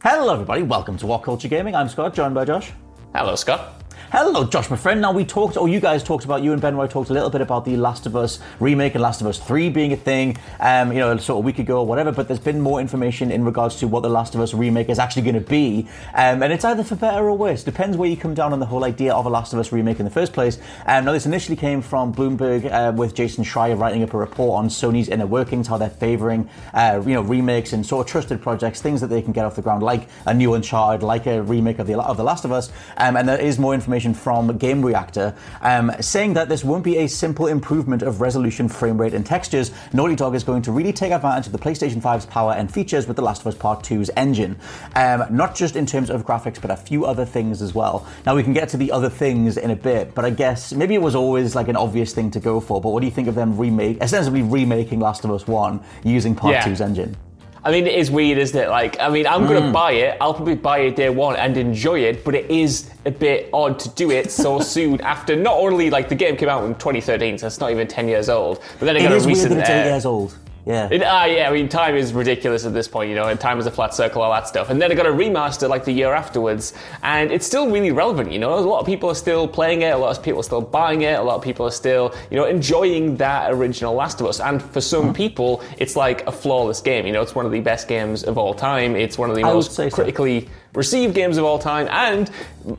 Hello, everybody. Welcome to What Culture Gaming. I'm Scott, joined by Josh. Hello, Scott. Hello, Josh, my friend. Now we talked, or you guys talked about, you and Ben Roy talked a little bit about the Last of Us remake and Last of Us Three being a thing, um, you know, sort of a week ago or whatever. But there's been more information in regards to what the Last of Us remake is actually going to be, um, and it's either for better or worse. Depends where you come down on the whole idea of a Last of Us remake in the first place. Um, now this initially came from Bloomberg uh, with Jason Schreier writing up a report on Sony's inner workings, how they're favouring, uh, you know, remakes and sort of trusted projects, things that they can get off the ground, like a new Uncharted, like a remake of the of the Last of Us. Um, and there is more information from Gamereactor, um, saying that this won't be a simple improvement of resolution, frame rate, and textures. Naughty Dog is going to really take advantage of the PlayStation 5's power and features with The Last of Us Part 2's engine. Um, not just in terms of graphics, but a few other things as well. Now, we can get to the other things in a bit, but I guess maybe it was always like an obvious thing to go for. But what do you think of them remake, essentially remaking Last of Us 1 using Part Yeah. 2's engine? I mean, it is weird, isn't it? Like, I mean, I'm going to buy it. I'll probably buy it day one and enjoy it, but it is a bit odd to do it so soon after not only like the game came out in 2013, so it's not even 10 years old, but then it, It got is a weird recent. that it's eight uh, years old. Yeah. It, ah, yeah, I mean, time is ridiculous at this point, you know, and time is a flat circle, all that stuff. And then it got a remaster like the year afterwards, and it's still really relevant, you know. A lot of people are still playing it, a lot of people are still buying it, a lot of people are still, you know, enjoying that original Last of Us. And for some Mm-hmm. people, it's like a flawless game, you know, it's one of the best games of all time, it's one of the I most critically. so. Received games of all time, and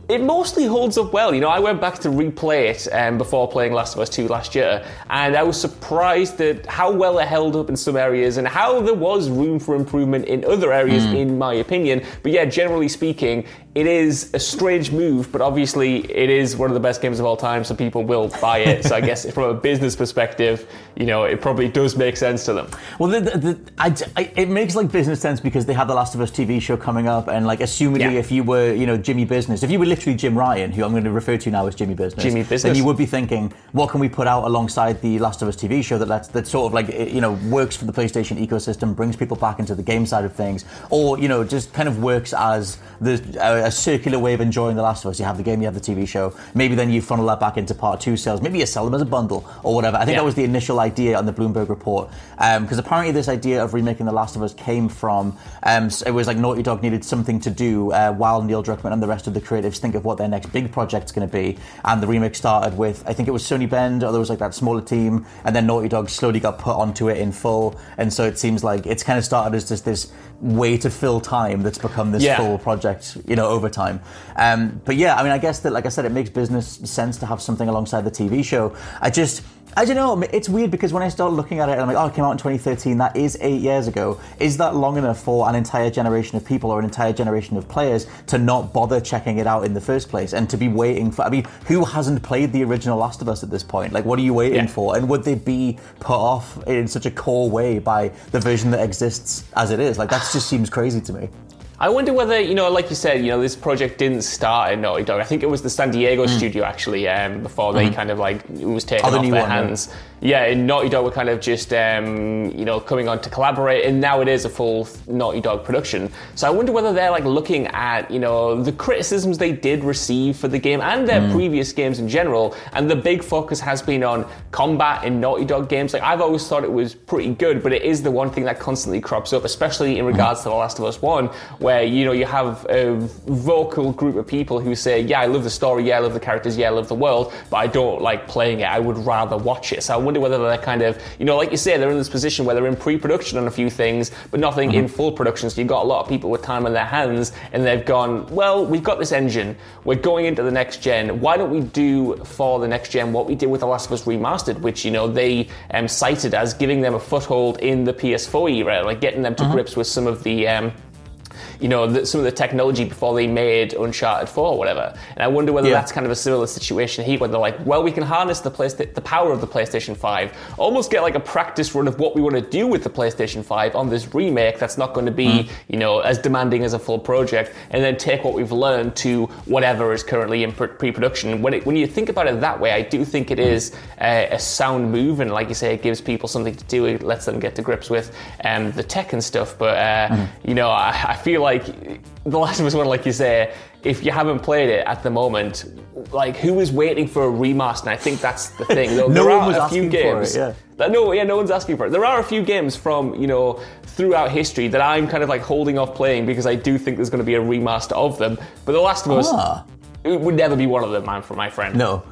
it mostly holds up well. You know, I went back to replay it um, before playing Last of Us 2 last year, and I was surprised at how well it held up in some areas and how there was room for improvement in other areas, Hmm. in my opinion. But yeah, generally speaking, it is a strange move, but obviously it is one of the best games of all time, so people will buy it. so I guess from a business perspective, you know, it probably does make sense to them. Well, the, the, the, I, I, it makes like business sense because they have the Last of Us TV show coming up, and like assumedly, Yeah. if you were, you know, Jimmy Business, if you were literally Jim Ryan, who I'm going to refer to now as Jimmy Business, Jimmy then you would be thinking, what can we put out alongside the Last of Us TV show that that sort of like you know works for the PlayStation ecosystem, brings people back into the game side of things, or you know just kind of works as the uh, a, a circular way of enjoying the Last of Us. You have the game, you have the TV show. Maybe then you funnel that back into Part Two sales. Maybe you sell them as a bundle or whatever. I think Yeah. that was the initial idea on the Bloomberg report because apparently this idea of remaking The Last of Us came from um, it was like Naughty Dog needed something to do uh, while Neil Druckmann and the rest of the creatives think of what their next big project's going to be, and the remake started with I think it was Sony Bend or there was like that smaller team, and then Naughty Dog slowly got put onto it in full, and so it seems like it's kind of started as just this way to fill time that's become this Yeah. full project, you know, over time. Um, but yeah, I mean, I guess that, like I said, it makes business sense to have something alongside the TV show. I just, I don't know, it's weird because when I start looking at it, I'm like, oh, it came out in 2013, that is eight years ago. Is that long enough for an entire generation of people or an entire generation of players to not bother checking it out in the first place and to be waiting for, I mean, who hasn't played the original Last of Us at this point? Like, what are you waiting Yeah. for? And would they be put off in such a core way by the version that exists as it is? Like, that just seems crazy to me. I wonder whether, you know, like you said, you know, this project didn't start in Naughty Dog. I think it was the San Diego studio actually, um, before they kind of like it was taken. Oh, the off their one, hands. Yeah, and Naughty Dog were kind of just, um, you know, coming on to collaborate, and now it is a full Naughty Dog production. So I wonder whether they're like looking at, you know, the criticisms they did receive for the game and their previous games in general, and the big focus has been on combat in Naughty Dog games. Like I've always thought it was pretty good, but it is the one thing that constantly crops up, especially in regards to The Last of Us One, where you know you have a vocal group of people who say, "Yeah, I love the story. Yeah, I love the characters. Yeah, I love the world, but I don't like playing it. I would rather watch it." So I wonder whether they're kind of, you know, like you say, they're in this position where they're in pre-production on a few things, but nothing mm-hmm. in full production. So you've got a lot of people with time on their hands, and they've gone, "Well, we've got this engine. We're going into the next gen. Why don't we do for the next gen what we did with The Last of Us Remastered, which you know they um, cited as giving them a foothold in the PS4 era, like getting them to mm-hmm. grips with some of the um, you know, the, some of the technology before they made Uncharted 4 or whatever. And I wonder whether yeah. that's kind of a similar situation here, where they're like, well, we can harness the, Playsta- the power of the PlayStation 5, almost get like a practice run of what we want to do with the PlayStation 5 on this remake that's not going to be, mm. you know, as demanding as a full project, and then take what we've learned to whatever is currently in pre-production. When, it, when you think about it that way, I do think it is a, a sound move, and like you say, it gives people something to do. It lets them get to grips with um, the tech and stuff. But uh, mm. you know, I, I feel like like The Last of Us One, like you say, if you haven't played it at the moment, like who is waiting for a remaster? And I think that's the thing. There, no there one was a few games. It, yeah. no, yeah, no one's asking for it. There are a few games from you know throughout history that I'm kind of like holding off playing because I do think there's going to be a remaster of them. But The Last of Us. Ah. It would never be one of them, man, for my friend. No,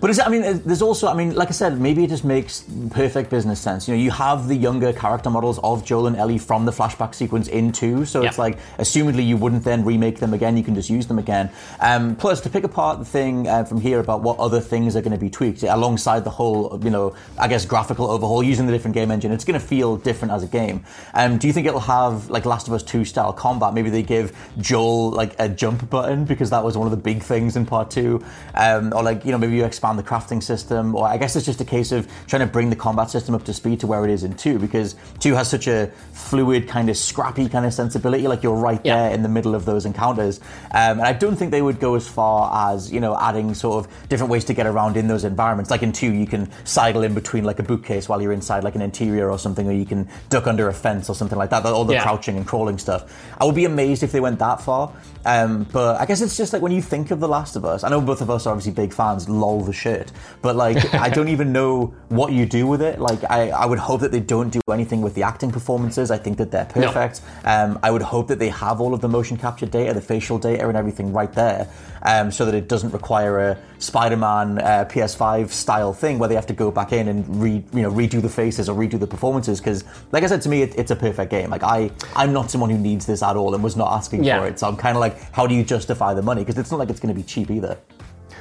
but is it, I mean, there's also, I mean, like I said, maybe it just makes perfect business sense. You know, you have the younger character models of Joel and Ellie from the flashback sequence in two, so yeah. it's like, assumedly, you wouldn't then remake them again. You can just use them again. Um, plus, to pick apart the thing uh, from here about what other things are going to be tweaked alongside the whole, you know, I guess graphical overhaul using the different game engine, it's going to feel different as a game. Um, do you think it'll have like Last of Us 2 style combat? Maybe they give Joel like a jump button because that was one of the big things in part two, um, or like you know maybe you expand expand the crafting system, or I guess it's just a case of trying to bring the combat system up to speed to where it is in two, because two has such a fluid, kind of scrappy kind of sensibility. Like you're right yeah. there in the middle of those encounters, um, and I don't think they would go as far as you know adding sort of different ways to get around in those environments. Like in two, you can sidle in between like a bookcase while you're inside like an interior or something, or you can duck under a fence or something like that. All the yeah. crouching and crawling stuff. I would be amazed if they went that far. Um, but I guess it's just like when you think of The Last of Us, I know both of us are obviously big fans, lol the shit, but like I don't even know what you do with it. Like I, I would hope that they don't do anything with the acting performances. I think that they're perfect. No. Um, I would hope that they have all of the motion capture data, the facial data, and everything right there, um, so that it doesn't require a Spider-Man uh, PS5 style thing where they have to go back in and re, you know, redo the faces or redo the performances. Because, like I said, to me, it, it's a perfect game. Like I, I'm not someone who needs this at all and was not asking yeah. for it. So I'm kind of like how do you justify the money? Because it's not like it's going to be cheap either.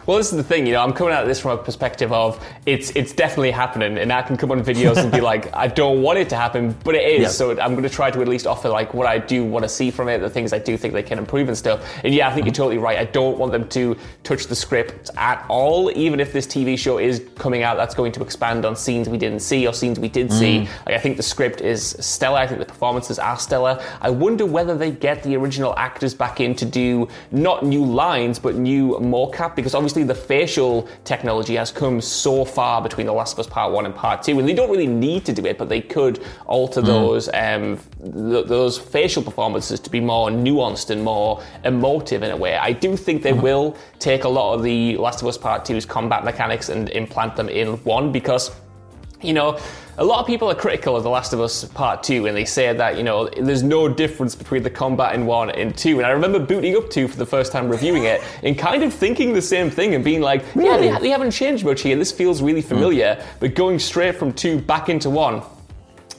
Well, this is the thing, you know, I'm coming at this from a perspective of it's it's definitely happening, and I can come on videos and be like, I don't want it to happen, but it is. Yeah. So I'm going to try to at least offer like what I do want to see from it, the things I do think they can improve and stuff. And yeah, I think mm-hmm. you're totally right. I don't want them to touch the script at all, even if this TV show is coming out that's going to expand on scenes we didn't see or scenes we did mm. see. Like I think the script is stellar. I think the performances are stellar. I wonder whether they get the original actors back in to do not new lines but new mocap because obviously obviously the facial technology has come so far between The Last of Us Part 1 and Part 2, and they don't really need to do it, but they could alter mm. those um, th- those facial performances to be more nuanced and more emotive in a way. I do think they mm. will take a lot of the Last of Us Part 2's combat mechanics and implant them in 1 because, you know, a lot of people are critical of The Last of Us Part 2 and they say that, you know, there's no difference between the combat in 1 and 2. And I remember booting up 2 for the first time reviewing it and kind of thinking the same thing and being like, really? yeah, they, they, haven't changed much here. This feels really hmm. familiar. Mm. But going straight from 2 back into 1,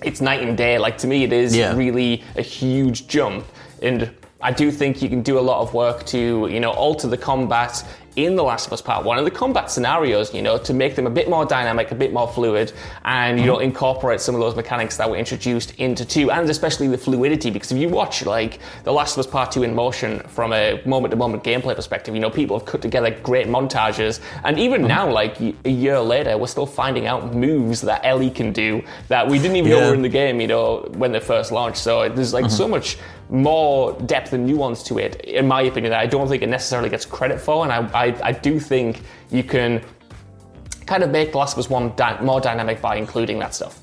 it's night and day. Like, to me, it is yeah. really a huge jump. And I do think you can do a lot of work to, you know, alter the combat in The Last of Us Part 1 and the combat scenarios, you know, to make them a bit more dynamic, a bit more fluid, and, you know, mm-hmm. incorporate some of those mechanics that were introduced into 2, and especially the fluidity, because if you watch, like, The Last of Us Part 2 in motion from a moment to moment gameplay perspective, you know, people have cut together great montages, and even mm-hmm. now, like, a year later, we're still finding out moves that Ellie can do that we didn't even yeah. know were in the game, you know, when they first launched. So there's, like, mm-hmm. so much more depth and nuance to it, in my opinion, that I don't think it necessarily gets credit for, and I, I, I do think you can kind of make The Last of Us 1 di- more dynamic by including that stuff.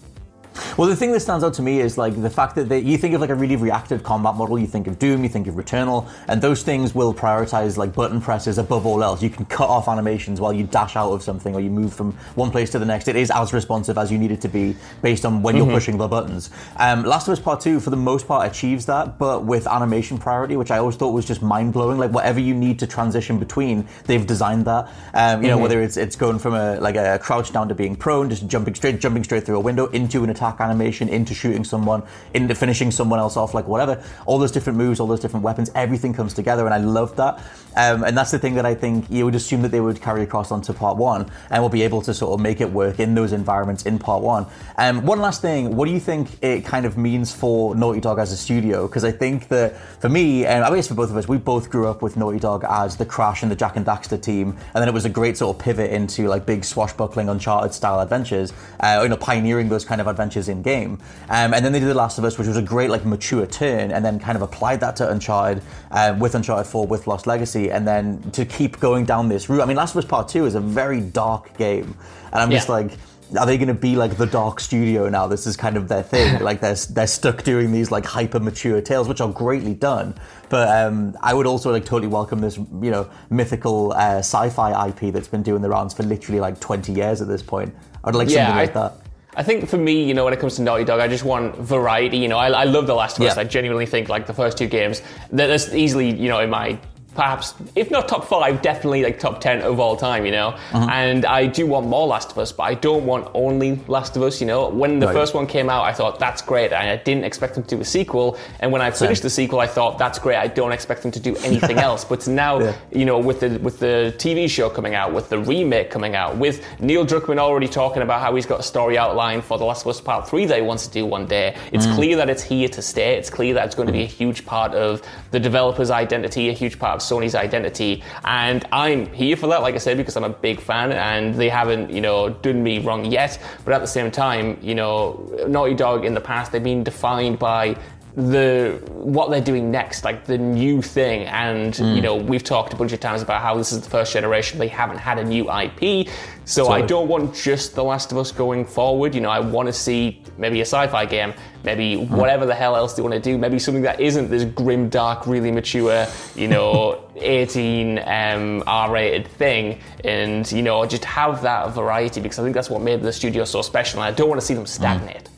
Well, the thing that stands out to me is like the fact that they, you think of like a really reactive combat model. You think of Doom, you think of Returnal, and those things will prioritize like button presses above all else. You can cut off animations while you dash out of something or you move from one place to the next. It is as responsive as you need it to be based on when mm-hmm. you're pushing the buttons. Um, Last of Us Part Two, for the most part, achieves that, but with animation priority, which I always thought was just mind blowing. Like whatever you need to transition between, they've designed that. Um, you know, mm-hmm. whether it's it's going from a like a crouch down to being prone, just jumping straight, jumping straight through a window into an attack animation, into shooting someone, into finishing someone else off, like whatever. All those different moves, all those different weapons, everything comes together, and I love that. Um, and that's the thing that I think you would assume that they would carry across onto part one, and we'll be able to sort of make it work in those environments in part one. Um, one last thing, what do you think it kind of means for Naughty Dog as a studio? Because I think that for me, and I guess for both of us, we both grew up with Naughty Dog as the Crash and the Jak and Daxter team, and then it was a great sort of pivot into like big swashbuckling Uncharted style adventures, uh, you know, pioneering those kind of adventures in game. Um, and then they did The Last of Us, which was a great like mature turn, and then kind of applied that to Uncharted uh, with Uncharted 4 with Lost Legacy, and then to keep going down this route. I mean, Last of Us Part Two is a very dark game, and I'm yeah. just like are they going to be like the dark studio now? This is kind of their thing. like they're they're stuck doing these like hyper mature tales, which are greatly done. But um, I would also like totally welcome this, you know, mythical uh, sci-fi IP that's been doing the rounds for literally like 20 years at this point. I'd like yeah, something like that. I think for me, you know, when it comes to Naughty Dog, I just want variety. You know, I, I love The Last of Us. Yeah. I genuinely think like the first two games, that's easily, you know, in my perhaps if not top five, definitely like top ten of all time, you know. Uh-huh. And I do want more Last of Us, but I don't want only Last of Us. You know, when the right. first one came out, I thought that's great, and I didn't expect them to do a sequel. And when I finished Same. the sequel, I thought that's great. I don't expect them to do anything else. But now, yeah. you know, with the with the TV show coming out, with the remake coming out, with Neil Druckmann already talking about how he's got a story outline for The Last of Us Part Three that he wants to do one day, it's mm. clear that it's here to stay. It's clear that it's going to be a huge part of the developer's identity, a huge part of Sony's identity. And I'm here for that, like I said, because I'm a big fan and they haven't, you know, done me wrong yet. But at the same time, you know, Naughty Dog in the past, they've been defined by the what they're doing next, like the new thing. And mm. you know, we've talked a bunch of times about how this is the first generation; they haven't had a new IP. So I don't want just The Last of Us going forward. You know, I want to see maybe a sci-fi game, maybe whatever the hell else they want to do, maybe something that isn't this grim, dark, really mature, you know, 18 um, R-rated thing, and you know, just have that variety because I think that's what made the studio so special. And I don't want to see them stagnate.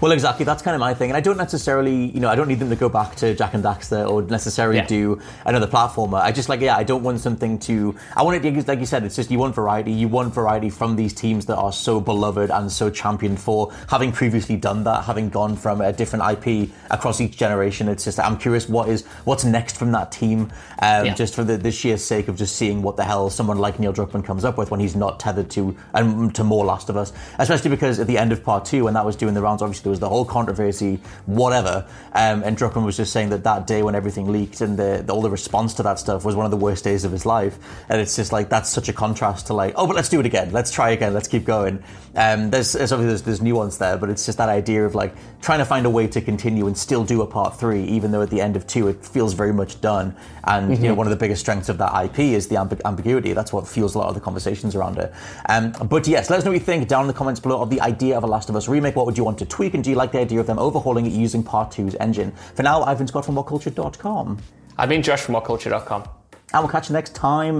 Well, exactly. That's kind of my thing, and I don't necessarily, you know, I don't need them to go back to Jak and Daxter or necessarily yeah. do another platformer. I just like, yeah, I don't want something to. I want it, like you said, it's just you want variety. You want variety from these teams that are so beloved and so championed for having previously done that, having gone from a different IP across each generation. It's just I'm curious what is what's next from that team, um, yeah. just for the, the sheer sake of just seeing what the hell someone like Neil Druckmann comes up with when he's not tethered to and to more Last of Us, especially because at the end of part two when that was doing the rounds obviously there was the whole controversy, whatever. Um, and Druckmann was just saying that that day when everything leaked and the, the, all the response to that stuff was one of the worst days of his life. And it's just like that's such a contrast to like, oh, but let's do it again. Let's try again. Let's keep going. Um, there's, there's obviously there's, there's nuance there, but it's just that idea of like trying to find a way to continue and still do a part three, even though at the end of two it feels very much done. And mm-hmm. you know, mm-hmm. one of the biggest strengths of that IP is the amb- ambiguity. That's what fuels a lot of the conversations around it. Um, but yes, let us know what you think down in the comments below of the idea of a Last of Us remake. What would you want to tweak, and do you like the idea of them overhauling it using Part 2's engine? For now, I've been Scott from WhatCulture.com. I've been Josh from WhatCulture.com. And we'll catch you next time.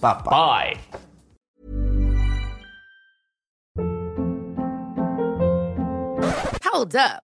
Bye-bye. Bye. Hold up.